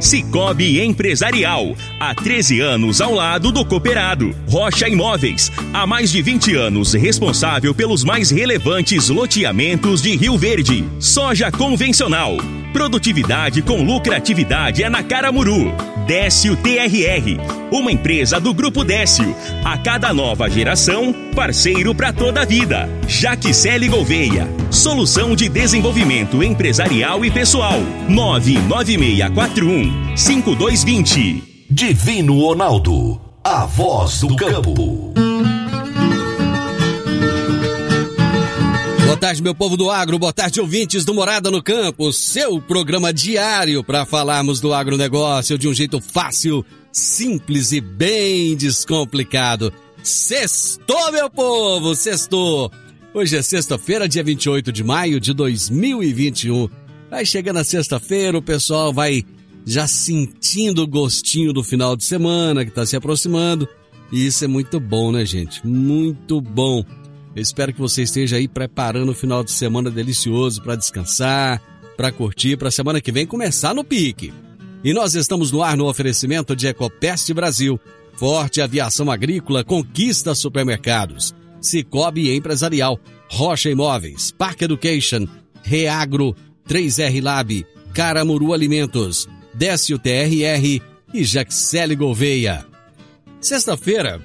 Cicobi Empresarial. Há 13 anos ao lado do cooperado. Rocha Imóveis. Há mais de 20 anos responsável pelos mais relevantes loteamentos de Rio Verde. Soja convencional. Produtividade com lucratividade é na Caramuru. Décio TRR, uma empresa do Grupo Décio. A cada nova geração, parceiro para toda a vida. Jaquicele Gouveia, solução de desenvolvimento empresarial e pessoal. 99641 5220. Divino Ronaldo. A voz do campo. Tarde, meu povo do agro. Boa tarde, ouvintes do Morada no Campo. Seu programa diário para falarmos do agronegócio de um jeito fácil, simples e bem descomplicado. Sextou, meu povo, sextou. Hoje é sexta-feira, dia 28 de maio de 2021. Vai chegando a sexta-feira, o pessoal vai já sentindo o gostinho do final de semana que está se aproximando. E isso é muito bom, né, gente? Muito bom. Espero que você esteja aí preparando o final de semana delicioso para descansar, para curtir, para semana que vem começar no pique. E nós estamos no ar no oferecimento de Ecopest Brasil, Forte Aviação Agrícola, Conquista Supermercados, Cicobi Empresarial, Rocha Imóveis, Park Education, Reagro, 3R Lab, Caramuru Alimentos, Décio TRR e Jaxele Gouveia. Sexta-feira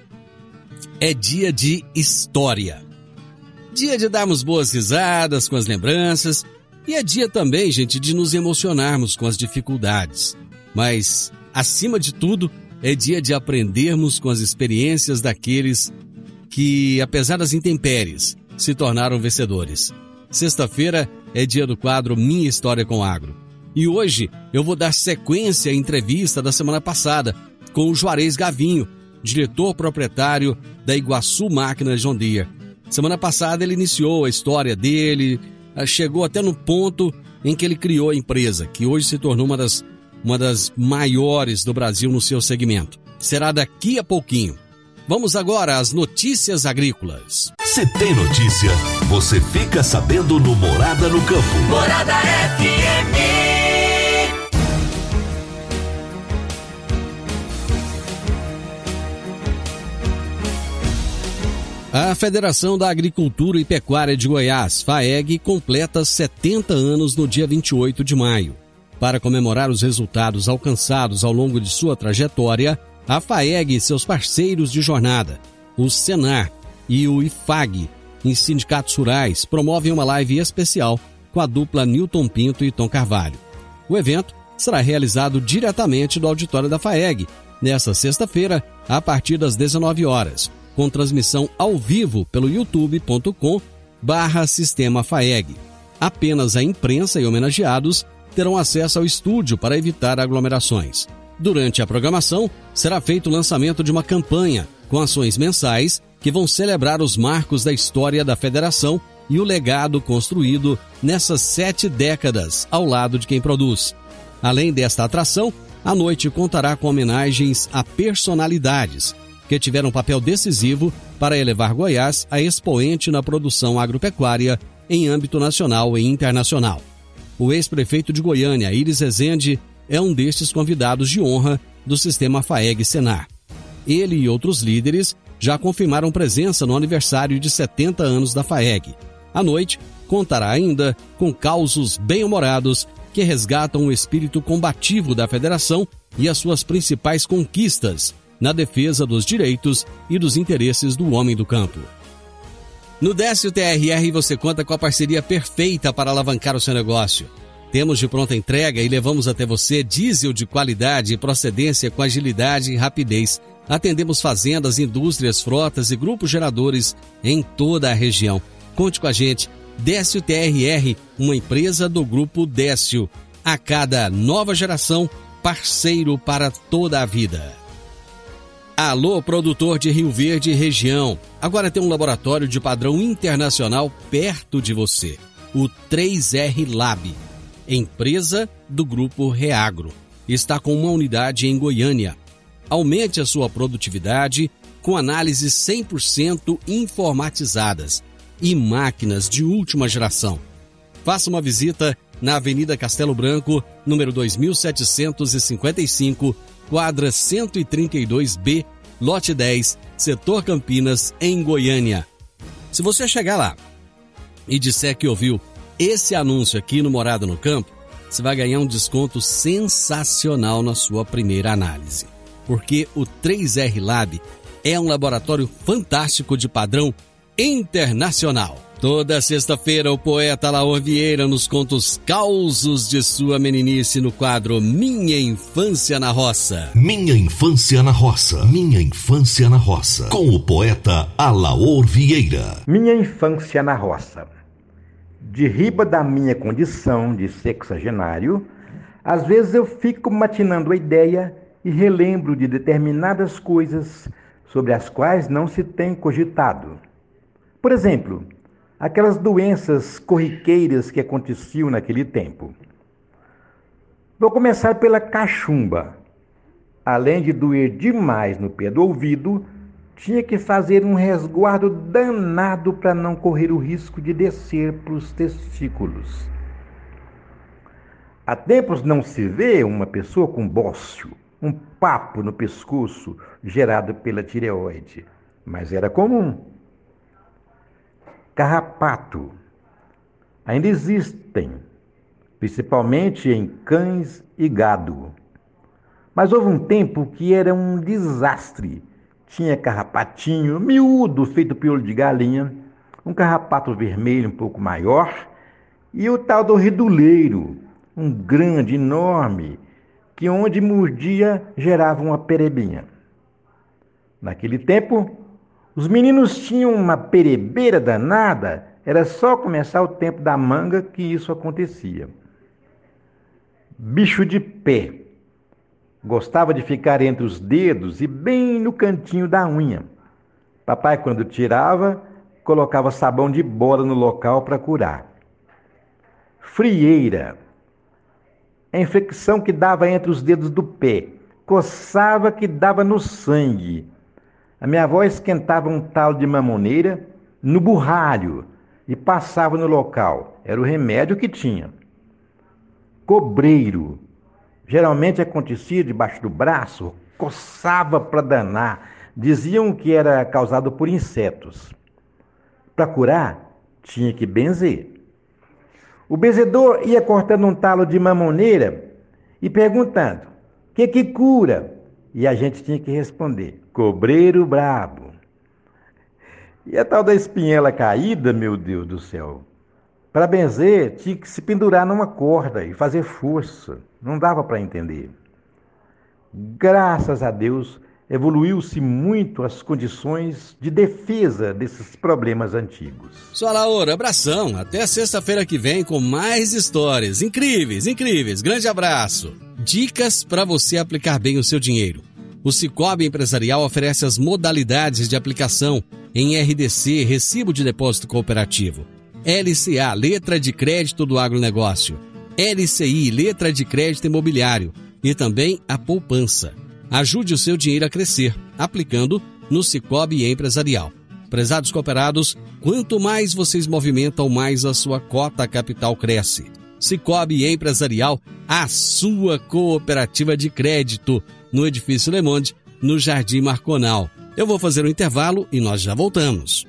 é dia de história. Dia de darmos boas risadas com as lembranças e é dia também, gente, de nos emocionarmos com as dificuldades. Mas, acima de tudo, é dia de aprendermos com as experiências daqueles que, apesar das intempéries, se tornaram vencedores. Sexta-feira é dia do quadro Minha História com Agro. E hoje eu vou dar sequência à entrevista da semana passada com o Juarez Gavinho, diretor proprietário da Iguaçu Máquinas John Deere. Semana passada ele iniciou a história dele, eh, chegou até no ponto em que ele criou a empresa, que hoje se tornou uma das, uma das maiores do Brasil no seu segmento. Será daqui a pouquinho. Vamos agora às notícias agrícolas. Se tem notícia, você fica sabendo no Morada no Campo. Morada FM. A Federação da Agricultura e Pecuária de Goiás, FAEG, completa 70 anos no dia 28 de maio. Para comemorar os resultados alcançados ao longo de sua trajetória, a FAEG e seus parceiros de jornada, o Senar e o IFAG, em sindicatos rurais, promovem uma live especial com a dupla Newton Pinto e Tom Carvalho. O evento será realizado diretamente do auditório da FAEG, nesta sexta-feira, a partir das 19 horas com transmissão ao vivo pelo youtube.com barra Sistema FAEG. Apenas a imprensa e homenageados terão acesso ao estúdio para evitar aglomerações. Durante a programação, será feito o lançamento de uma campanha com ações mensais que vão celebrar os marcos da história da federação e o legado construído nessas sete décadas ao lado de quem produz. Além desta atração, a noite contará com homenagens a personalidades que tiveram um papel decisivo para elevar Goiás a expoente na produção agropecuária em âmbito nacional e internacional. O ex-prefeito de Goiânia, Iris Rezende, é um destes convidados de honra do sistema FAEG-Senar. Ele e outros líderes já confirmaram presença no aniversário de 70 anos da FAEG. A noite contará ainda com causos bem-humorados que resgatam o espírito combativo da federação e as suas principais conquistas, na defesa dos direitos e dos interesses do homem do campo. No Décio TRR você conta com a parceria perfeita para alavancar o seu negócio. Temos de pronta entrega e levamos até você diesel de qualidade e procedência com agilidade e rapidez. Atendemos fazendas, indústrias, frotas e grupos geradores em toda a região. Conte com a gente. Décio TRR, uma empresa do grupo Décio. A cada nova geração, parceiro para toda a vida. Alô, produtor de Rio Verde e região. Agora tem um laboratório de padrão internacional perto de você. O 3R Lab, empresa do grupo Reagro. Está com uma unidade em Goiânia. Aumente a sua produtividade com análises 100% informatizadas e máquinas de última geração. Faça uma visita na Avenida Castelo Branco, número 2755, quadra 132B, lote 10, setor Campinas, em Goiânia. Se você chegar lá e disser que ouviu esse anúncio aqui no Morada no Campo, você vai ganhar um desconto sensacional na sua primeira análise. Porque o 3R Lab é um laboratório fantástico de padrão internacional. Toda sexta-feira, o poeta Laor Vieira nos conta os causos de sua meninice no quadro Minha Infância na Roça. Minha Infância na Roça. Minha Infância na Roça. Com o poeta Alaor Vieira. Minha infância na roça. De riba da minha condição de sexagenário, às vezes eu fico matinando a ideia e relembro de determinadas coisas sobre as quais não se tem cogitado. Por exemplo, aquelas doenças corriqueiras que aconteciam naquele tempo. Vou começar pela cachumba. Além de doer demais no pé do ouvido, tinha que fazer um resguardo danado para não correr o risco de descer para os testículos. Há tempos não se vê uma pessoa com bócio, um papo no pescoço gerado pela tireoide, mas era comum. Carrapato. Ainda existem, principalmente em cães e gado. Mas houve um tempo que era um desastre. Tinha carrapatinho, miúdo, feito piolho de galinha, um carrapato vermelho um pouco maior, e o tal do reduleiro, um grande, enorme, que onde mordia gerava uma perebinha. Naquele tempo, os meninos tinham uma perebeira danada, era só começar o tempo da manga que isso acontecia. Bicho de pé. Gostava de ficar entre os dedos e bem no cantinho da unha. Papai, quando tirava, colocava sabão de bola no local para curar. Frieira. A infecção que dava entre os dedos do pé. Coçava que dava no sangue. A minha avó esquentava um talo de mamoneira no burralho e passava no local. Era o remédio que tinha. Cobreiro. Geralmente acontecia debaixo do braço, coçava para danar. Diziam que era causado por insetos. Para curar, tinha que benzer. O benzedor ia cortando um talo de mamoneira e perguntando: que que cura? E a gente tinha que responder: cobreiro brabo. E a tal da espinhela caída, meu Deus do céu. Para benzer, tinha que se pendurar numa corda e fazer força. Não dava para entender. Graças a Deus, evoluiu-se muito as condições de defesa desses problemas antigos. Sua Laura, abração. Até sexta-feira que vem com mais histórias incríveis, incríveis. Grande abraço. Dicas para você aplicar bem o seu dinheiro. O Cicobi Empresarial oferece as modalidades de aplicação em RDC, Recibo de Depósito Cooperativo, LCA, Letra de Crédito do Agronegócio, LCI, Letra de Crédito Imobiliário e também a poupança. Ajude o seu dinheiro a crescer, aplicando no Cicobi Empresarial. Prezados cooperados, quanto mais vocês movimentam, mais a sua cota capital cresce. Cicobi Empresarial, a sua cooperativa de crédito, no edifício Le Monde, no Jardim Marconal. Eu vou fazer um intervalo e nós já voltamos.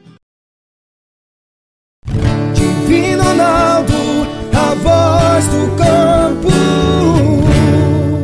Divino Ronaldo, a voz do campo.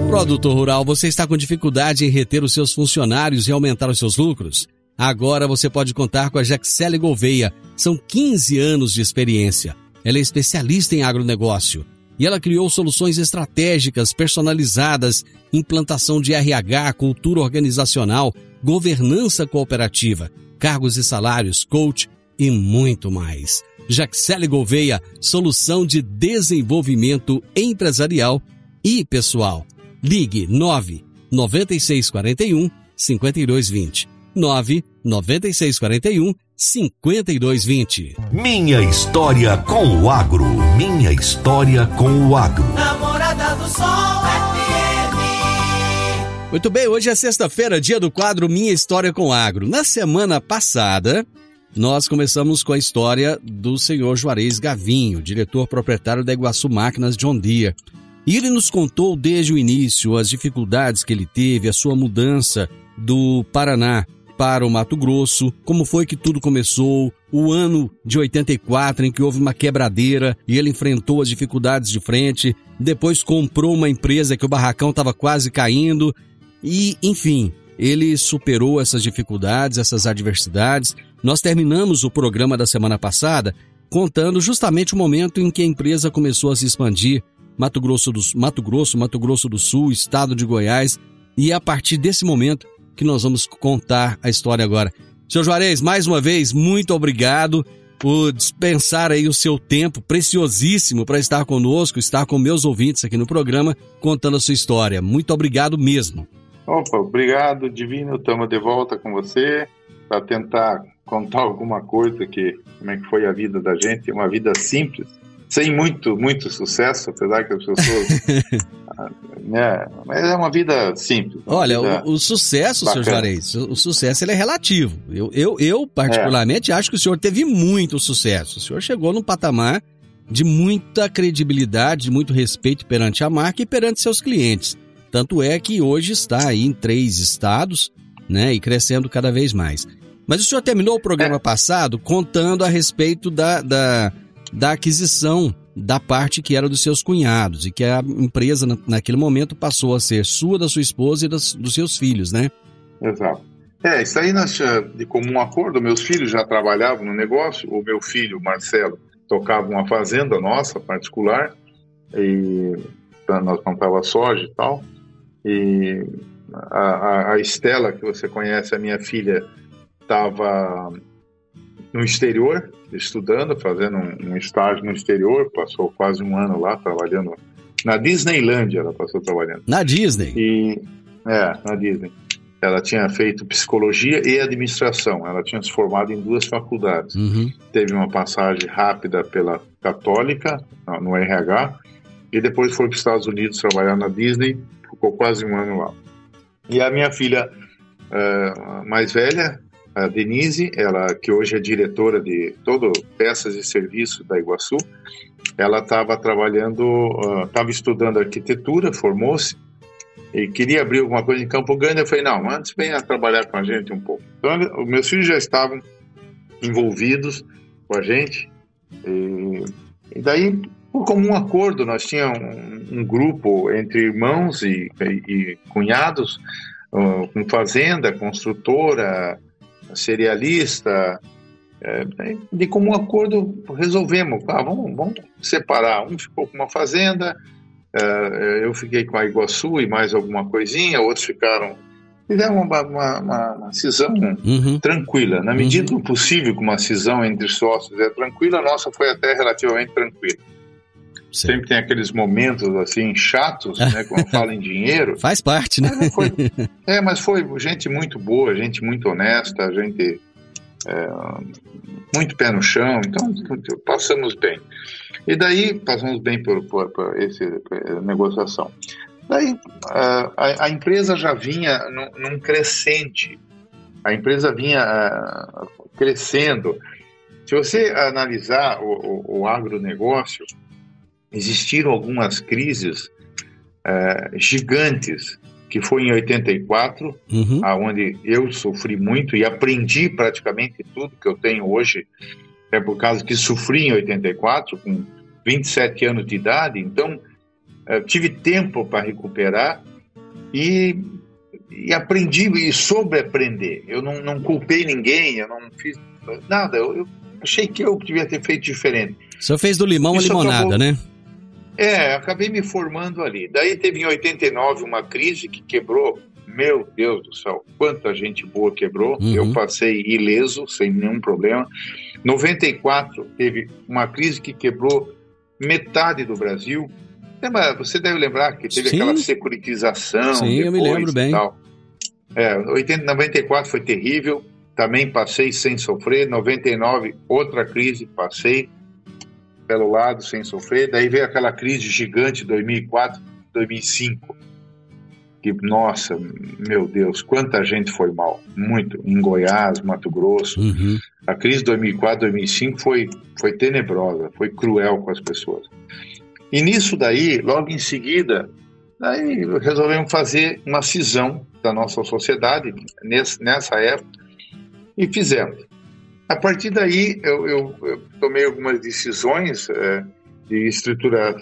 Produtor Rural, você está com dificuldade em reter os seus funcionários e aumentar os seus lucros? Agora você pode contar com a Jaxele Gouveia. São 15 anos de experiência. Ela é especialista em agronegócio e ela criou soluções estratégicas personalizadas, implantação de RH, cultura organizacional, governança cooperativa, cargos e salários, coach e muito mais. Jaxele Gouveia, solução de desenvolvimento empresarial e pessoal. Ligue 9 9641 5220. 9 9641 5220. Minha história com o agro. Minha história com o agro. Namorada do Sol FM. Muito bem, hoje é sexta-feira, dia do quadro Minha História com o Agro. Na semana passada, nós começamos com a história do senhor Juarez Gavinho, diretor proprietário da Iguaçu Máquinas John Deere. E ele nos contou desde o início as dificuldades que ele teve, a sua mudança do Paraná para o Mato Grosso, como foi que tudo começou, o ano de 84 em que houve uma quebradeira e ele enfrentou as dificuldades de frente, depois comprou uma empresa que o barracão estava quase caindo e, enfim, ele superou essas dificuldades, essas adversidades. Nós terminamos o programa da semana passada contando justamente o momento em que a empresa começou a se expandir, Mato Grosso do Mato Grosso, Mato Grosso do Sul, estado de Goiás, e a partir desse momento que nós vamos contar a história agora. Seu Juarez, mais uma vez, muito obrigado por dispensar aí o seu tempo preciosíssimo para estar conosco, estar com meus ouvintes aqui no programa, contando a sua história. Muito obrigado mesmo. Opa, obrigado, Divino. Estamos de volta com você para tentar contar alguma coisa que como é que foi a vida da gente, uma vida simples, sem muito muito sucesso, apesar que as pessoas, né, mas é uma vida simples. uma Olha, vida- o, o sucesso, seu bacana. Juarez, o, o sucesso ele é relativo. Eu, eu, eu particularmente, acho que o senhor teve muito sucesso. O senhor chegou num patamar de muita credibilidade, de muito respeito perante a marca e perante seus clientes. Tanto é que hoje está aí em três estados, né, e crescendo cada vez mais. Mas o senhor terminou o programa passado contando a respeito da, da, da aquisição da parte que era dos seus cunhados e que a empresa na- naquele momento passou a ser sua, da sua esposa e das- dos seus filhos, né? Exato. É, isso aí nós, eh, de comum acordo, meus filhos já trabalhavam no negócio, o meu filho, Marcelo, tocava uma fazenda nossa, particular, e tá, nós plantava soja e tal, e a, a, a Estela, que você conhece, a minha filha, estava no exterior, estudando, fazendo um, um estágio no exterior, passou quase um ano lá trabalhando na Disneylândia, ela passou trabalhando. Na Disney. E é, na Disney. Ela tinha feito psicologia e administração. Ela tinha se formado em duas faculdades. Uhum. Teve uma passagem rápida pela Católica, no RH, e depois foi para os Estados Unidos trabalhar na Disney. Ficou quase um ano lá. E a minha filha eh, mais velha, a Denise, ela que hoje é diretora de todo peças e serviços da Iguaçu, ela estava trabalhando, estava estudando arquitetura, formou-se e queria abrir alguma coisa em Campo Grande. Eu falei, não, antes venha trabalhar com a gente um pouco. Então, os meus filhos já estavam envolvidos com a gente. E, e daí, por comum acordo, nós tínhamos um, um grupo entre irmãos e, e- e cunhados, uh, com fazenda, construtora, serialista. é, de comum acordo, resolvemos, ah, vamos, vamos separar. Um ficou com uma fazenda, é, eu fiquei com a Iguaçu e mais alguma coisinha, outros ficaram. Fizemos uma, uma, uma, uma cisão Uhum. tranquila. Na medida do possível, que uma cisão entre sócios é tranquila, a nossa foi até relativamente tranquila. Certo. Sempre tem aqueles momentos assim chatos, né, quando fala em dinheiro. Faz parte, né? Mas foi- é, mas foi gente muito boa, gente muito honesta, gente é, muito pé no chão, então passamos bem. E daí passamos bem por, por, por essa negociação. Daí a, a empresa já vinha num, num crescente, a empresa vinha ah, crescendo. Se você analisar o, o, o agronegócio, existiram algumas crises eh, gigantes, que foi em 84, Uhum. aonde eu sofri muito e aprendi praticamente tudo que eu tenho hoje, é por causa que sofri em 84, com 27 anos de idade, então eh, tive tempo para recuperar e, e aprendi e soube aprender. Eu não, não culpei ninguém, eu não fiz nada, eu, eu achei que eu devia ter feito diferente. Senhor fez do limão a Isso limonada, acabou- né? É, acabei me formando ali. Daí teve em 89 uma crise que quebrou. Meu Deus do céu, quanta gente boa quebrou. Uhum. Eu passei ileso, sem nenhum problema. 94 teve uma crise que quebrou metade do Brasil. Lembra, você deve lembrar que teve Sim. aquela securitização. Sim, eu me depois lembro bem. tal. É, 80, 94 foi terrível, também passei sem sofrer. 99, outra crise, passei pelo lado sem sofrer. Daí veio aquela crise gigante 2004, 2005. Que, nossa, meu Deus, quanta gente foi mal. Muito. Em Goiás, Mato Grosso. Uhum. A crise 2004, 2005 foi, foi tenebrosa, foi cruel com as pessoas. E nisso daí, logo em seguida, daí resolvemos fazer uma cisão da nossa sociedade nessa época e fizemos. A partir daí, eu, eu- eu tomei algumas decisões eh, de estruturar,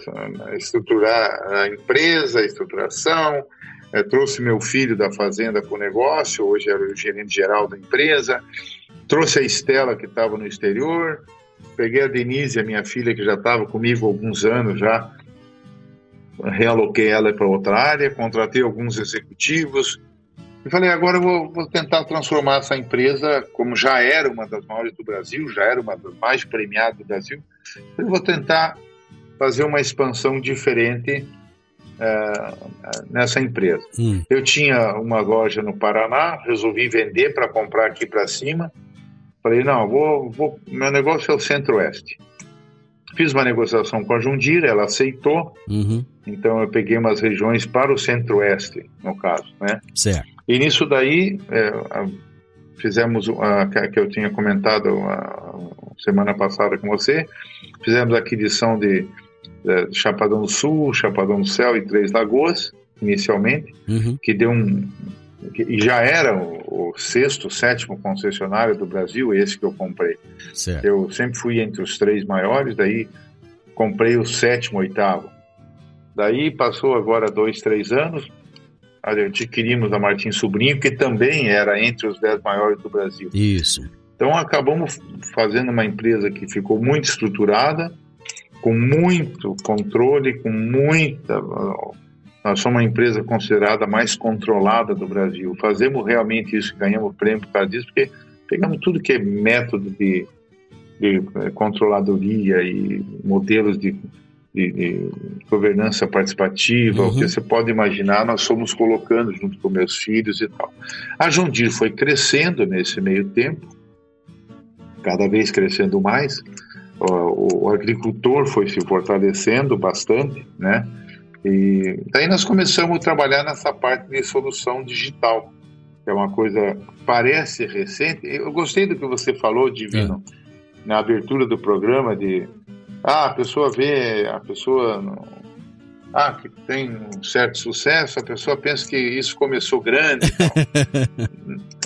estruturar a empresa, a estruturação, eh, trouxe meu filho da fazenda para o negócio, hoje era o gerente geral da empresa, trouxe a Estela, que estava no exterior, peguei a Denise, a minha filha, que já estava comigo há alguns anos já, realoquei ela para outra área, contratei alguns executivos e falei, agora eu vou, vou tentar transformar essa empresa, como já era uma das maiores do Brasil, já era uma das mais premiadas do Brasil, eu vou tentar fazer uma expansão diferente eh, nessa empresa. Hum. Eu tinha uma loja no Paraná, resolvi vender para comprar aqui para cima. Falei, não, vou, vou, meu negócio é o Centro-Oeste. Fiz uma negociação com a Jundira, ela aceitou, Uhum. então eu peguei umas regiões para o Centro-Oeste, no caso, né? Certo. E nisso daí, é, a- fizemos, a, que eu tinha comentado a, semana passada com você, fizemos a aquisição de, de Chapadão do Sul, Chapadão do Céu e Três Lagoas, inicialmente, Uhum. que deu um. que- E já era o, o sexto, sétimo concessionário do Brasil, esse que eu comprei. Certo. Eu sempre fui entre os três maiores, daí comprei o sétimo, oitavo. Daí passou agora dois, três anos, adquirimos a Martins Sobrinho, que também era entre os dez maiores do Brasil. Isso. Então acabamos fazendo uma empresa que ficou muito estruturada, com muito controle, com muita. Nós somos uma empresa considerada mais controlada do Brasil. Fazemos realmente isso, ganhamos prêmio por causa disso, porque pegamos tudo que é método de, de eh, controladoria e modelos de, de- de governança participativa, o Uhum. que você pode imaginar, nós fomos colocando junto com meus filhos e tal. A Jundir foi crescendo nesse meio tempo, cada vez crescendo mais. O, o agricultor foi se fortalecendo bastante, né? E daí nós começamos a trabalhar nessa parte de solução digital, que é uma coisa parece recente. Eu gostei do que você falou, Divino, na abertura do programa de ah, a pessoa vê, a pessoa ah, que tem um certo sucesso, a pessoa pensa que isso começou grande.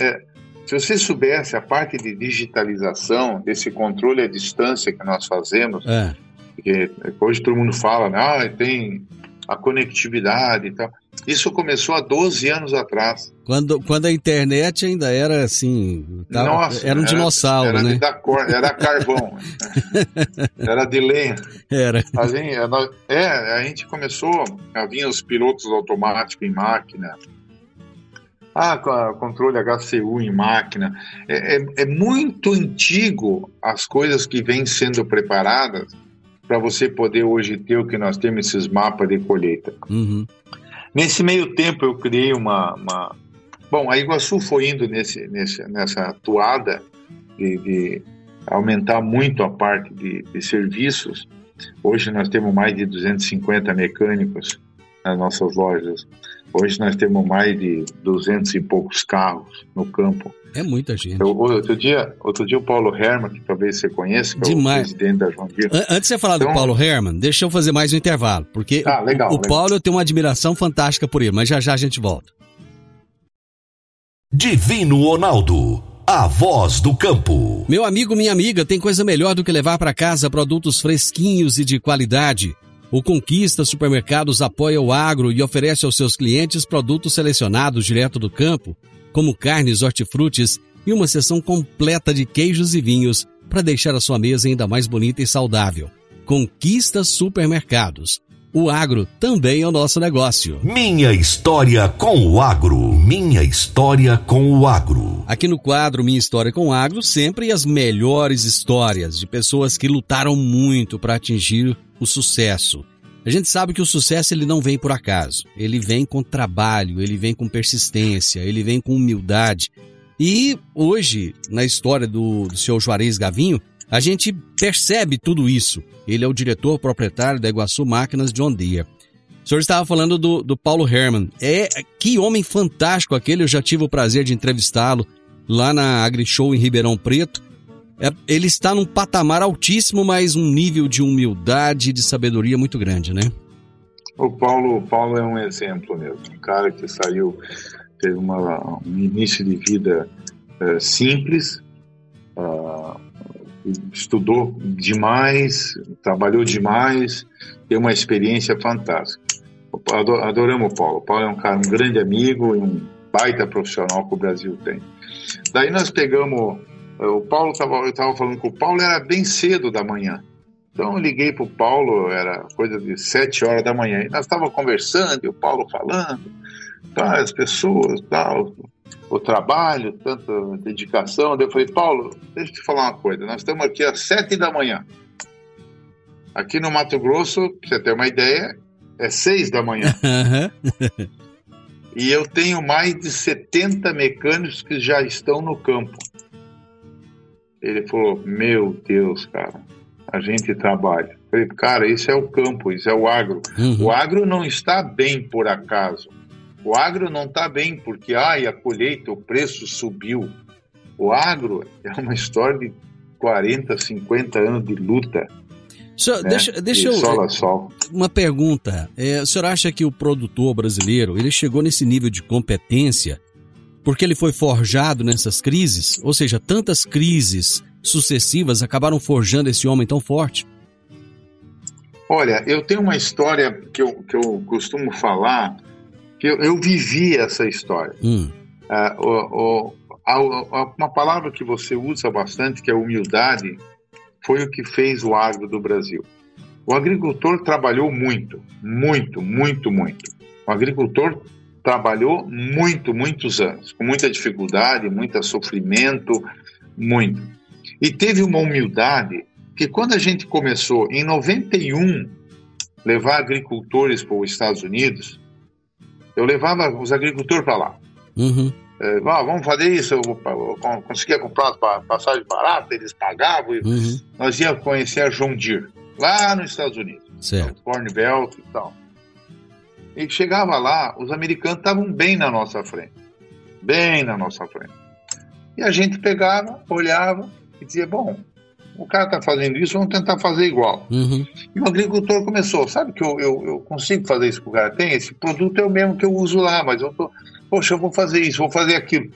É, se você soubesse a parte de digitalização, desse controle à distância que nós fazemos, É. porque hoje todo mundo fala, né, ah, tem a conectividade e tal. Isso começou há 12 anos atrás. Quando, quando a internet ainda era assim. tava- Nossa, era um dinossauro, era né? De dar cor, era carvão. era de lenha. Era. É, é, a gente começou a vir os pilotos automáticos em máquina. Ah, controle HCU em máquina. É, é- é muito antigo as coisas que vêm sendo preparadas para você poder hoje ter o que nós temos, esses mapas de colheita. Uhum. Nesse meio tempo eu criei uma, uma- Bom, a Iguaçu foi indo nesse, nesse, nessa toada de, de aumentar muito a parte de, de serviços. Hoje nós temos mais de 250 mecânicos nas nossas lojas. Hoje nós temos mais de 200 e poucos carros no campo. É muita gente. Eu- outro, dia, outro dia o Paulo Herman, que talvez você conheça, que é Demais. o presidente da João Antes de você falar do Então- Paulo Herman, deixa eu fazer mais um intervalo. Porque Ah, legal, o, o legal. Paulo eu tenho uma admiração fantástica por ele, mas já já a gente volta. Divino Ronaldo, a voz do campo. Meu amigo, minha amiga, tem coisa melhor do que levar para casa produtos fresquinhos e de qualidade. O Conquista Supermercados apoia o agro e oferece aos seus clientes produtos selecionados direto do campo, como carnes, hortifrutis e uma seção completa de queijos e vinhos para deixar a sua mesa ainda mais bonita e saudável. Conquista Supermercados. O agro também é o nosso negócio. Minha história com o agro. Minha história com o agro. Aqui no quadro Minha História com o Agro, sempre as melhores histórias de pessoas que lutaram muito para atingir o sucesso. A gente sabe que o sucesso ele não vem por acaso. Ele vem com trabalho, ele vem com persistência, ele vem com humildade. E hoje, na história do, do seu Juarez Gavinho, a gente percebe tudo isso. Ele é o diretor proprietário da Iguaçu Máquinas John Deere. O senhor estava falando do, do Paulo Herman. É que homem fantástico aquele. Eu já tive o prazer de entrevistá-lo lá na AgriShow em Ribeirão Preto. É, ele está num patamar altíssimo, mas um nível de humildade e de sabedoria muito grande, né? O Paulo, o Paulo é um exemplo mesmo. Um cara que saiu, teve uma, um início de vida eh, simples, ah, estudou demais, trabalhou demais, tem uma experiência fantástica. Ado- Adoramos o Paulo. O Paulo é um cara, um grande amigo e um baita profissional que o Brasil tem. Daí nós pegamos. eh, O Paulo tava, eu estava falando com o Paulo, era bem cedo da manhã. Então eu liguei para o Paulo, era coisa de sete horas da manhã. E nós estávamos conversando, e o Paulo falando, tá, as pessoas, tal, o trabalho, tanta dedicação. Daí eu falei, Paulo, deixa eu te falar uma coisa. Nós estamos aqui às sete da manhã. Aqui no Mato Grosso, pra você ter uma ideia, é seis da manhã. E eu tenho mais de 70 mecânicos que já estão no campo. Ele falou: Meu Deus, cara, a gente trabalha. Eu falei, cara, isso é o campo, isso é o agro. Uhum. O agro não está bem por acaso. O agro não está bem porque ai, a colheita, o preço subiu. O agro é uma história de 40, 50 anos de luta. Senhor, né? deixa, deixa de eu. sol a sol. Uma pergunta. É, o senhor acha que o produtor brasileiro ele chegou nesse nível de competência porque ele foi forjado nessas crises? Ou seja, tantas crises sucessivas acabaram forjando esse homem tão forte? Olha, eu tenho uma história que eu, que eu costumo falar, eu, eu vivi essa história. Hum, Ah, o- o- a- a- uma palavra que você usa bastante, que é humildade, foi o que fez o agro do Brasil. O agricultor trabalhou muito, muito, muito, muito. O agricultor trabalhou muito, muitos anos, com muita dificuldade, muito sofrimento, muito. E teve uma humildade que quando a gente começou em 91 levar agricultores para os Estados Unidos, eu levava os agricultores para lá. uhum, É, "Ah, vamos fazer isso, eu, eu con- conseguia comprar pa- passagem barata, eles pagavam, uhum, nós íamos conhecer a John Deere, lá nos Estados Unidos, certo. Corn Belt e tal. E chegava lá, os americanos estavam bem na nossa frente, bem na nossa frente. E a gente pegava, olhava e dizia, bom, o cara está fazendo isso, vamos tentar fazer igual. Uhum, E o agricultor começou, sabe que eu, eu, eu consigo fazer isso que o cara tem? Esse produto é o mesmo que eu uso lá, mas eu tô, poxa, eu vou fazer isso, vou fazer aquilo.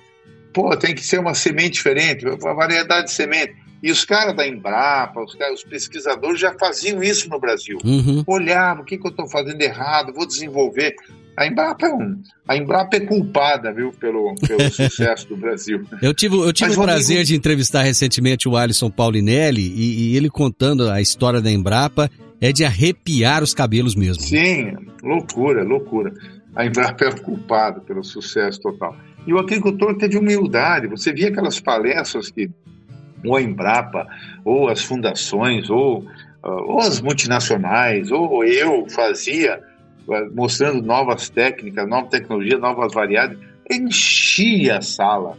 Pô, tem que ser uma semente diferente, uma variedade de semente. E os caras da Embrapa, os, caras, os pesquisadores já faziam isso no Brasil. uhum. Olhavam, o que, que eu estou fazendo errado, vou desenvolver. A Embrapa é um, a Embrapa é culpada, viu, pelo, pelo sucesso do Brasil. Eu tive, eu tive Mas, o prazer de entrevistar recentemente o Alisson Paulinelli e, e ele contando a história da Embrapa é de arrepiar os cabelos mesmo. Sim, loucura, loucura. A Embrapa é culpada pelo sucesso total. E o agricultor teve humildade. Você via aquelas palestras que ou a Embrapa, ou as fundações, ou, ah, ou as multinacionais, ou eu fazia, ah, mostrando novas técnicas, nova tecnologia, novas variedades, enchia a sala.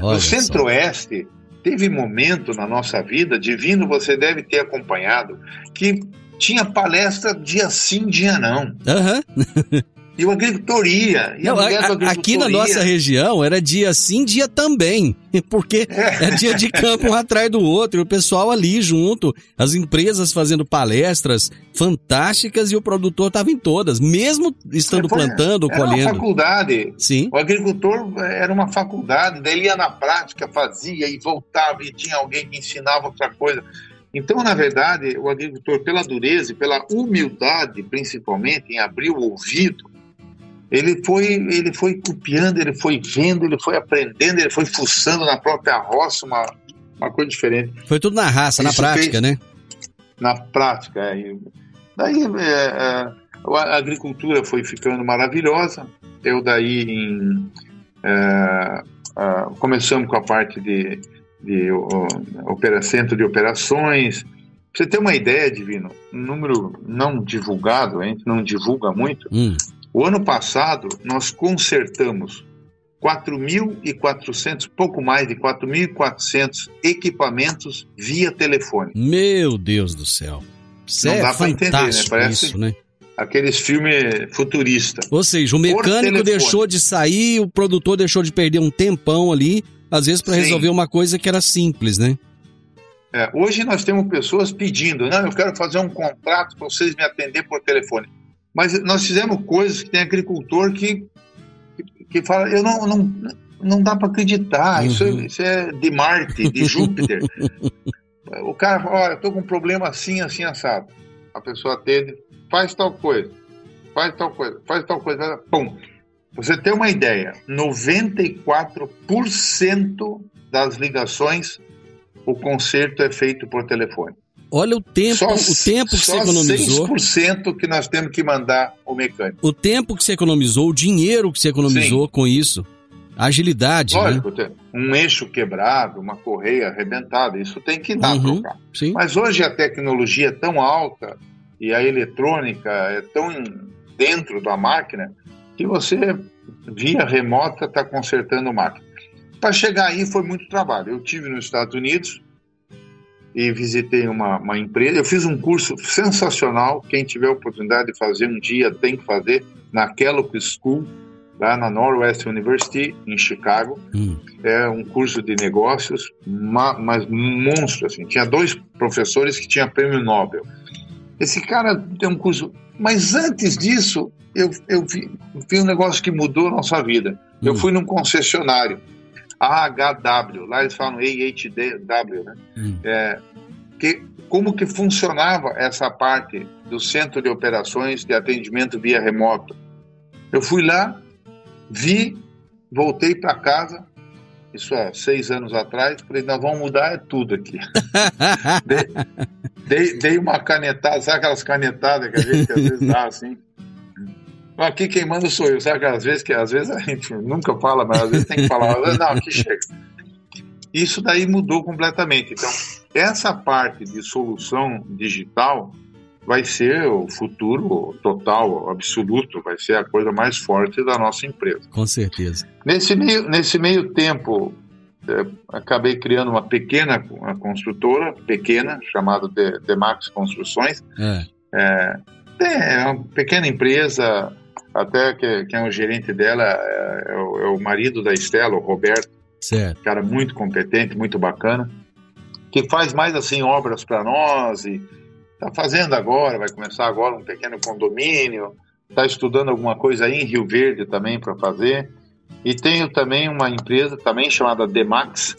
Olha no. Centro-Oeste, teve momento na nossa vida, divino você deve ter acompanhado, que tinha palestra dia sim, dia não. Aham. E o agricultor ia. E a Não, a- a- agricultor aqui na nossa região era dia sim, dia também. Porque é dia de campo um atrás do outro, e o pessoal ali junto, as empresas fazendo palestras fantásticas e o produtor estava em todas, mesmo estando Foi- plantando ou Era uma colhendo. faculdade. Sim. O agricultor eh, era uma faculdade, daí ele ia na prática, fazia e voltava e tinha alguém que ensinava outra coisa. Então, na verdade, o agricultor, pela dureza e pela humildade, principalmente, em abrir o ouvido, ele foi, ele foi copiando, ele foi vendo, ele foi aprendendo, ele foi fuçando na própria roça, uma, uma coisa diferente. Foi tudo na raça, na Isso prática, fez- né? Na prática, é. Daí é, é, a agricultura foi ficando maravilhosa. Eu daí em, é, começamos com a parte de, de opera, centro de operações. Pra você ter uma ideia, Divino, um número não divulgado, a gente não divulga muito. Hum. O ano passado nós consertamos 4.400, pouco mais de 4.400 equipamentos via telefone. Meu Deus do céu. Isso Não é dá pra entender, né? fantástico Parece- isso, né? Aqueles filmes futuristas. Ou seja, o mecânico deixou de sair, o produtor deixou de perder um tempão ali, às vezes para resolver uma coisa que era simples, né? É, hoje nós temos pessoas pedindo, não, eu quero fazer um contrato para vocês me atender por telefone. Mas nós fizemos coisas que tem agricultor que, que, que fala, eu não, não, não dá para acreditar, isso, é- Uhum. isso é de Marte, de Júpiter. o cara fala, olha, eu tô com um problema assim, assim, assado. A pessoa atende, faz tal coisa, faz tal coisa, faz tal coisa, pum. Você tem uma ideia, 94% das ligações o conserto é feito por telefone. Olha o tempo, o tempo que só você economizou. 6% que nós temos que mandar o mecânico. O tempo que você economizou, o dinheiro que você economizou com isso. Agilidade, né? Lógico, tem um eixo quebrado, uma correia arrebentada, isso tem que dar Uhum, trocar. sim. Mas hoje a tecnologia é tão alta e a eletrônica é tão dentro da máquina que você, via remota, está consertando máquina. Para chegar aí foi muito trabalho. Eu tive nos Estados Unidos e visitei uma, uma empresa. Eu fiz um curso sensacional. Quem tiver a oportunidade de fazer um dia tem que fazer na Kellogg School, lá na Northwest University, em Chicago. Hum. É um curso de negócios, ma- mas monstro, assim. Tinha dois professores que tinham prêmio Nobel. Esse cara tem um curso... Mas antes disso, eu, eu vi, vi um negócio que mudou a nossa vida. Eu Hum. fui num concessionário, AHW, lá eles falam AHW, né? Hum. É, que, como que funcionava essa parte do centro de operações de atendimento via remoto. Eu fui lá, vi, voltei para casa, isso há seis anos atrás, falei, nós vamos mudar é tudo aqui. dei, dei, dei uma canetada, sabe aquelas canetadas que a gente às vezes dá assim? Aqui quem manda sou eu, sabe aquelas vezes que às vezes a gente nunca fala, mas às vezes tem que falar, não, aqui chega. Isso daí mudou completamente. Então, essa parte de solução digital vai ser o futuro total, absoluto, vai ser a coisa mais forte da nossa empresa. Com certeza. Nesse meio, nesse meio tempo, eh, acabei criando uma pequena uma construtora, pequena, chamada De- Demax Construções. É. É, é uma pequena empresa, até que, quem é o gerente dela é, é o, é o marido da Estela, o Roberto, Certo. cara muito competente, muito bacana, que faz mais assim obras para nós e está fazendo agora, vai começar agora um pequeno condomínio, está estudando alguma coisa aí em Rio Verde também para fazer. E tenho também uma empresa também chamada Demax,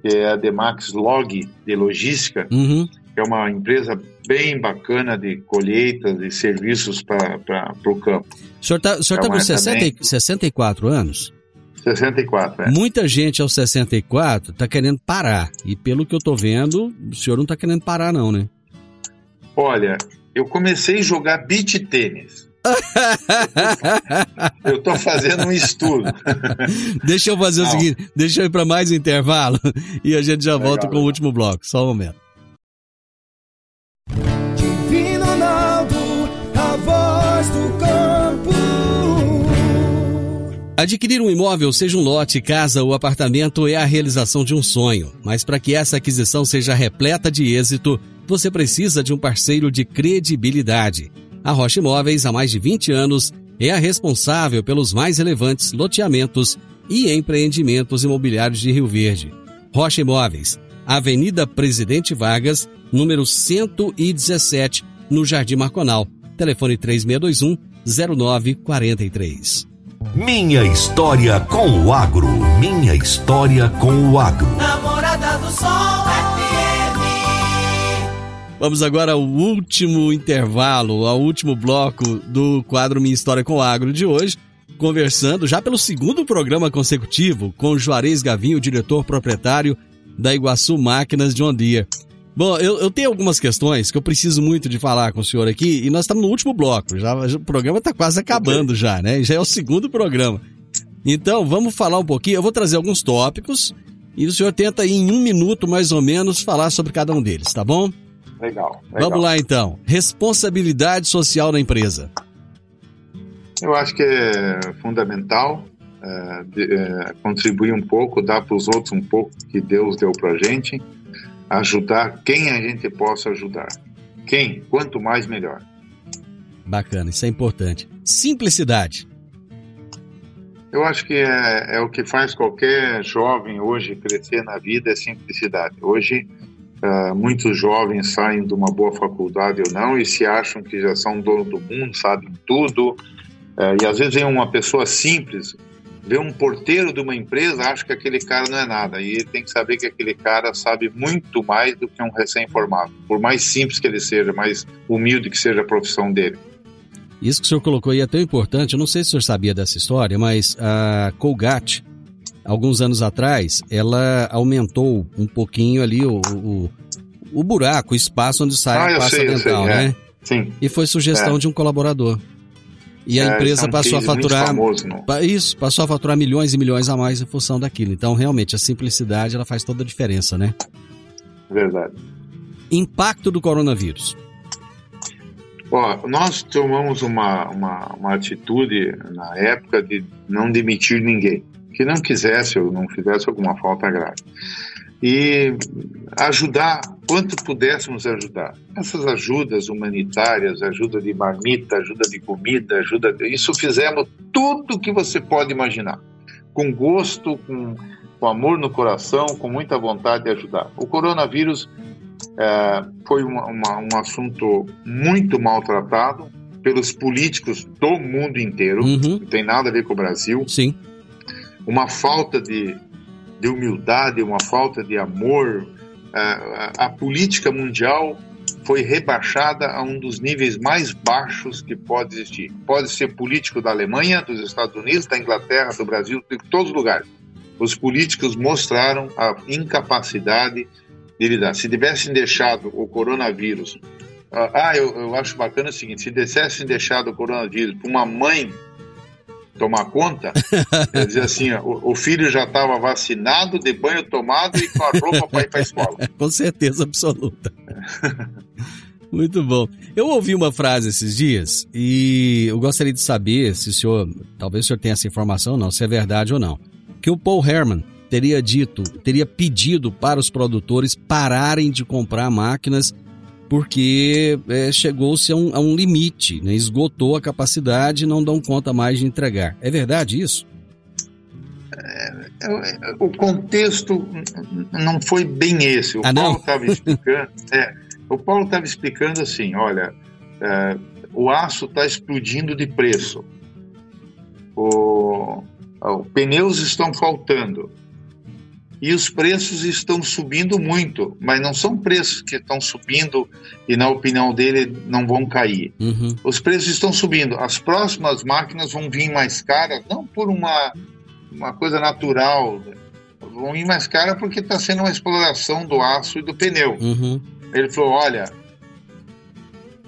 que é a Demax Log de logística, Uhum. Que é uma empresa bem bacana de colheitas e serviços para o campo. O senhor está tá com é 60, também- e- 64 anos? 64, né? Muita gente aos 64 tá querendo parar. E pelo que eu tô vendo, o senhor não tá querendo parar, não, né? Olha, eu comecei a jogar beach tênis. Eu estou fazendo um estudo. deixa eu fazer o Não. seguinte, deixa eu ir para mais um intervalo e a gente já volta Legal, com o último bloco. Só um momento. Adquirir um imóvel, seja um lote, casa ou apartamento, é a realização de um sonho. Mas para que essa aquisição seja repleta de êxito, você precisa de um parceiro de credibilidade. A Rocha Imóveis, há mais de 20 anos, é a responsável pelos mais relevantes loteamentos e empreendimentos imobiliários de Rio Verde. Rocha Imóveis, Avenida Presidente Vargas, número 117, no Jardim Marconal. Telefone 3621 0943. Minha história com o agro. Minha história com o agro. Namorada do Sol FM. Vamos agora ao último intervalo, ao último bloco do quadro Minha História com o Agro de hoje, conversando já pelo segundo programa consecutivo com Juarez Gavinho, diretor proprietário da Iguaçu Máquinas de Deere. Bom, eu, eu tenho algumas questões que eu preciso muito de falar com o senhor aqui, e nós estamos no último bloco. Já, o programa está quase acabando já, né? Já é o segundo programa. Então, vamos falar um pouquinho. Eu vou trazer alguns tópicos e o senhor tenta em um minuto mais ou menos falar sobre cada um deles, tá bom? Legal. legal. Vamos lá então. Responsabilidade social da empresa. Eu acho que é fundamental é, de, é, contribuir um pouco, dar para os outros um pouco que Deus deu para a gente ajudar quem a gente possa ajudar. Quem? Quanto mais, melhor. Bacana, isso é importante. Simplicidade. Eu acho que é, é, o que faz qualquer jovem hoje crescer na vida é simplicidade. Hoje, uh, muitos jovens saem de uma boa faculdade ou não e se acham que já são dono do mundo, sabem tudo. Uh, e às vezes vem uma pessoa simples vê um porteiro de uma empresa, acha que aquele cara não é nada. E ele tem que saber que aquele cara sabe muito mais do que um recém-formado. Por mais simples que ele seja, mais humilde que seja a profissão dele. Isso que o senhor colocou aí é tão importante. Eu não sei se o senhor sabia dessa história, mas a Colgate, alguns anos atrás, ela aumentou um pouquinho ali o, o, o buraco, o espaço onde sai ah, a pasta sei, dental, sei, né? É. Sim. E foi sugestão É. de um colaborador. E a É, empresa é um passou a faturar. famoso, Isso, passou a faturar milhões e milhões a mais em função daquilo. Então, realmente, a simplicidade ela faz toda a diferença, né? Verdade. Impacto do coronavírus. Ó, nós tomamos uma, uma, uma atitude na época de não demitir ninguém. Que não quisesse ou não fizesse alguma falta grave. E ajudar quanto pudéssemos ajudar. Essas ajudas humanitárias, ajuda de marmita, ajuda de comida, ajuda. De... Isso fizemos tudo que você pode imaginar. Com gosto, com, com amor no coração, com muita vontade de ajudar. O coronavírus é, foi uma, uma, um assunto muito maltratado pelos políticos do mundo inteiro. Uhum. Não tem nada a ver com o Brasil. Sim. Uma falta de, de humildade, uma falta de amor. A, a, a política mundial foi rebaixada a um dos níveis mais baixos que pode existir. Pode ser político da Alemanha, dos Estados Unidos, da Inglaterra, do Brasil, de todos os lugares. Os políticos mostraram a incapacidade de lidar. Se tivessem deixado o coronavírus. Ah, eu, eu acho bacana o seguinte: se tivessem deixado o coronavírus para uma mãe tomar conta, quer dizer assim, ó, o, o filho já estava vacinado, de banho tomado e com a roupa para ir para a escola. Com certeza absoluta. Muito bom. Eu ouvi uma frase esses dias e eu gostaria de saber se o senhor, talvez o senhor tenha essa informação, não, se é verdade ou não. Que o Paul Herman teria dito, teria pedido para os produtores pararem de comprar máquinas porque é, chegou-se a, um, a um, limite, né? esgotou a capacidade e não dão conta mais de entregar. É verdade isso? É, o contexto não foi bem esse. O ah, Paulo estava explicando. é, o Paulo estava explicando assim: olha, é, o aço está explodindo de preço, o, o, pneus estão faltando e os preços estão subindo muito, mas não são preços que estão subindo e, na opinião dele, não vão cair. Uhum. Os preços estão subindo. As próximas máquinas vão vir mais caras, não por uma, uma coisa natural, vão vir mais caras porque está sendo uma exploração do aço e do pneu. Uhum. Ele falou: olha,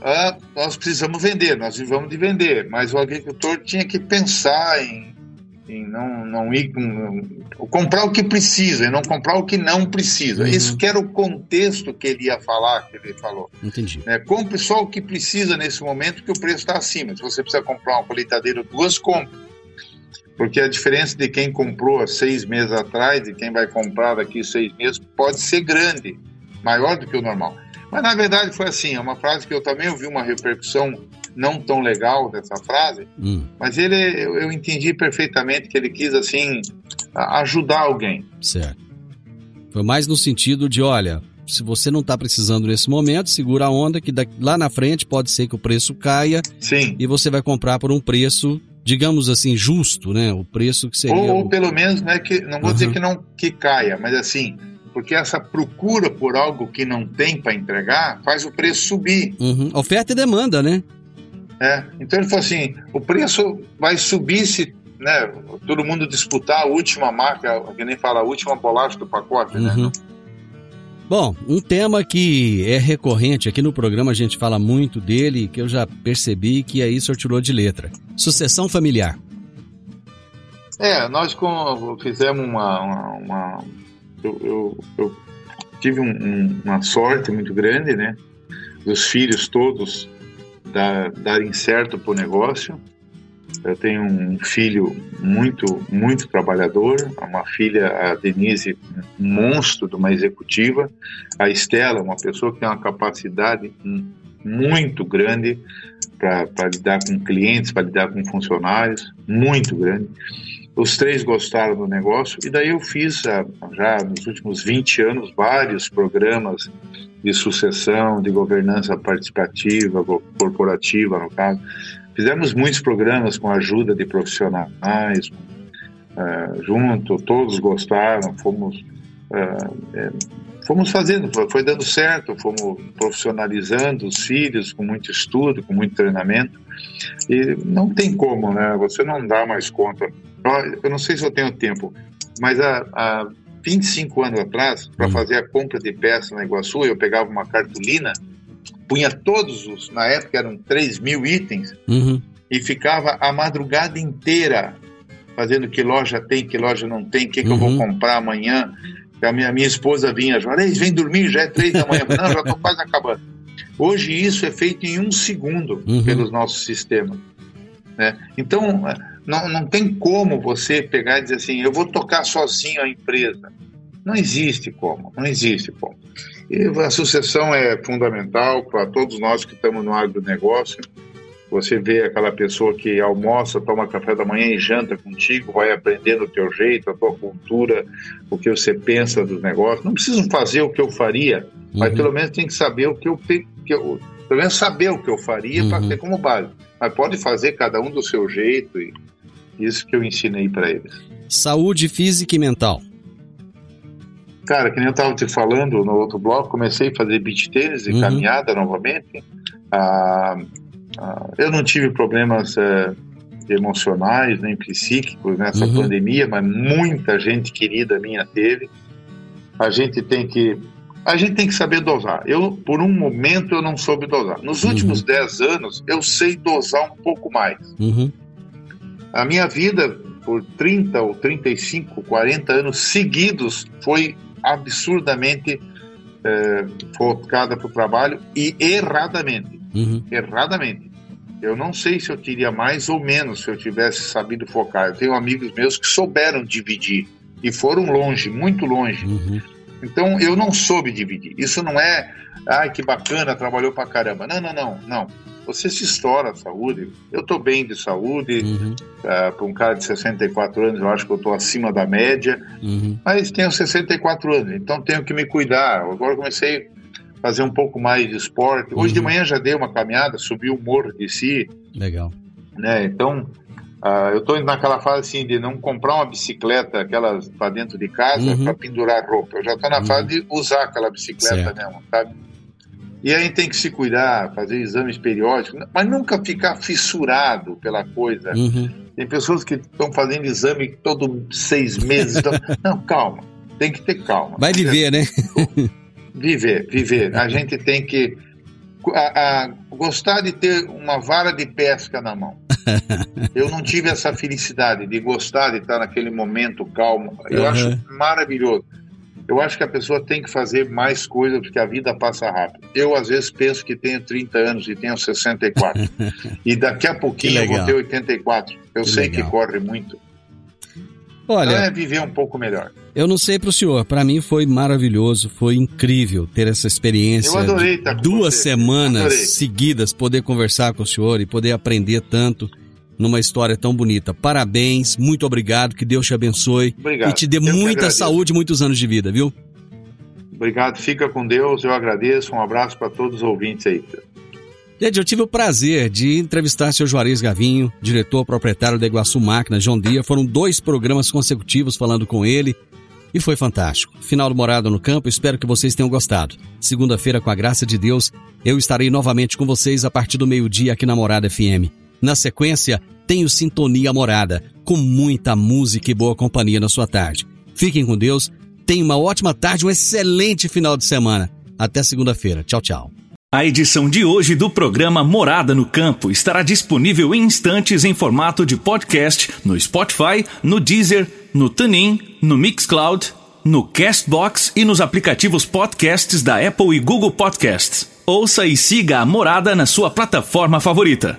ah, nós precisamos vender, nós vamos de vender, mas o agricultor tinha que pensar em em não, não ir com, comprar o que precisa e não comprar o que não precisa. Uhum. Isso que era o contexto que ele ia falar, que ele falou. Entendi. É, compre só o que precisa nesse momento que o preço está acima. Se você precisa comprar uma colheitadeira ou duas, compre. Porque a diferença de quem comprou há seis meses atrás e quem vai comprar daqui seis meses pode ser grande, maior do que o normal. Mas na verdade foi assim, é uma frase que eu também ouvi uma repercussão não tão legal dessa frase, hum. mas ele eu, eu, entendi perfeitamente que ele quis assim ajudar alguém. Certo. Foi mais no sentido de, olha, se você não está precisando nesse momento, segura a onda que daqui, lá na frente pode ser que o preço caia Sim. e você vai comprar por um preço, digamos assim, justo, né? O preço que seria. Ou, ou pelo menos, né, que não vou uhum. dizer que não que caia, mas assim, porque essa procura por algo que não tem para entregar faz o preço subir. Uhum. Oferta e demanda, né? É, então ele falou assim: o preço vai subir se né, todo mundo disputar a última marca, que nem fala, a última bolacha do pacote, uhum. né? Bom, um tema que é recorrente aqui no programa, a gente fala muito dele, que eu já percebi que aí tirou de letra. Sucessão familiar. É, nós com, fizemos uma. uma, uma eu, eu, eu, tive um, um, uma sorte muito grande, né? Dos filhos todos dar, darem certo para o negócio. Eu tenho um filho muito, muito trabalhador, uma filha, a Denise, um monstro de uma executiva, a Estela, uma pessoa que tem uma capacidade muito grande para lidar com clientes, para lidar com funcionários, muito grande. Os três gostaram do negócio e daí eu fiz ah, já nos últimos 20 anos vários programas de sucessão, de governança participativa, corporativa, no caso. Fizemos muitos programas com a ajuda de profissionais uh, junto, todos gostaram, fomos, uh, é, fomos fazendo, foi dando certo, fomos profissionalizando os filhos com muito estudo, com muito treinamento. E não tem como, né? Você não dá mais conta. Eu não sei se eu tenho tempo, mas a, a 25 anos atrás, para uhum. fazer a compra de peças na Iguaçu, eu pegava uma cartolina, punha todos os, na época eram 3 mil itens, uhum. e ficava a madrugada inteira fazendo que loja tem, que loja não tem, o que, que eu vou uhum. comprar amanhã. A minha, minha esposa vinha, Juarez, vem dormir, já é três da manhã. não, já estou quase acabando. Hoje isso é feito em um segundo uhum. pelos nossos sistemas. Né? Então, não, não tem como você pegar e dizer assim, eu vou tocar sozinho a empresa. Não existe como, não existe como. E a sucessão é fundamental para todos nós que estamos no agronegócio. Você vê aquela pessoa que almoça, toma café da manhã e janta contigo, vai aprendendo o teu jeito, a tua cultura, o que você pensa dos negócios. Não precisam fazer o que eu faria, uhum. mas pelo menos tem que saber o que eu, que eu pelo menos saber o que eu faria uhum. para ter como base. Mas pode fazer cada um do seu jeito e isso que eu ensinei para eles. Saúde física e mental. Cara, que nem eu estava te falando no outro bloco, comecei a fazer beach tênis e uhum. caminhada novamente. Ah, ah, eu não tive problemas é, emocionais nem psíquicos nessa uhum. pandemia, mas muita gente querida minha teve. A gente tem que a gente tem que saber dosar. Eu, por um momento, eu não soube dosar. Nos últimos uhum. 10 anos, eu sei dosar um pouco mais. Uhum. A minha vida, por 30 ou 35, 40 anos seguidos, foi absurdamente é, focada para o trabalho e erradamente. Uhum. Erradamente. Eu não sei se eu teria mais ou menos se eu tivesse sabido focar. Eu tenho amigos meus que souberam dividir e foram longe, muito longe. Uhum. Então eu não soube dividir. Isso não é, ai que bacana, trabalhou pra caramba. Não, não, não, não. Você se estoura a saúde. Eu estou bem de saúde. Uhum. Uh, ah, Para um cara de 64 anos, eu acho que eu estou acima da média. Uhum. Mas tenho 64 anos, então tenho que me cuidar. Agora comecei a fazer um pouco mais de esporte. Hoje uhum. de manhã já dei uma caminhada, subi o morro de si. Legal. Né? Então, Uh, eu estou naquela fase assim de não comprar uma bicicleta, aquelas para dentro de casa, uhum. para pendurar roupa. Eu já estou na uhum. fase de usar aquela bicicleta certo. mesmo, sabe? E aí tem que se cuidar, fazer exames periódicos, mas nunca ficar fissurado pela coisa. Uhum. Tem pessoas que estão fazendo exame todo seis meses. Então... não, calma. Tem que ter calma. Vai viver, né? viver, viver. A gente tem que a, a, gostar de ter uma vara de pesca na mão. Eu não tive essa felicidade de gostar de estar naquele momento calmo. Eu uhum. acho maravilhoso. Eu acho que a pessoa tem que fazer mais coisas porque a vida passa rápido. Eu, às vezes, penso que tenho 30 anos e tenho 64. e daqui a pouquinho eu vou ter 84. Eu que sei legal. que corre muito. Olha, então é viver um pouco melhor. Eu não sei para o senhor, para mim foi maravilhoso, foi incrível ter essa experiência. Eu adorei estar com Duas você. semanas seguidas poder conversar com o senhor e poder aprender tanto numa história tão bonita. Parabéns, muito obrigado, que Deus te abençoe obrigado. e te dê eu muita saúde e muitos anos de vida, viu? Obrigado, fica com Deus, eu agradeço, um abraço para todos os ouvintes aí. Gente, eu tive o prazer de entrevistar seu Juarez Gavinho, diretor proprietário da Iguaçu Máquina, João Dia. Foram dois programas consecutivos falando com ele e foi fantástico. Final do Morada no Campo, espero que vocês tenham gostado. Segunda-feira, com a graça de Deus, eu estarei novamente com vocês a partir do meio-dia aqui na Morada FM. Na sequência, tenho Sintonia Morada, com muita música e boa companhia na sua tarde. Fiquem com Deus Tenha uma ótima tarde, um excelente final de semana. Até segunda-feira. Tchau, tchau. A edição de hoje do programa Morada no Campo estará disponível em instantes em formato de podcast no Spotify, no Deezer, no TuneIn, no Mixcloud, no Castbox e nos aplicativos podcasts da Apple e Google Podcasts. Ouça e siga a Morada na sua plataforma favorita.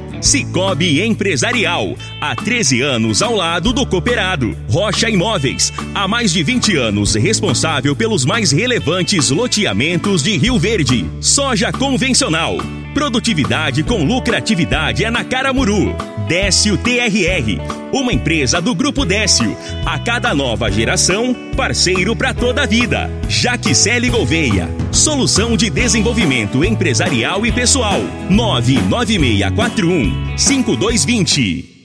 Cicobi Empresarial, há 13 anos ao lado do cooperado. Rocha Imóveis, há mais de 20 anos responsável pelos mais relevantes loteamentos de Rio Verde. Soja convencional, produtividade com lucratividade é na Caramuru. Décio TRR, uma empresa do Grupo Décio. A cada nova geração, parceiro para toda a vida. Jaquicele Gouveia, solução de desenvolvimento empresarial e pessoal. 99641 5220.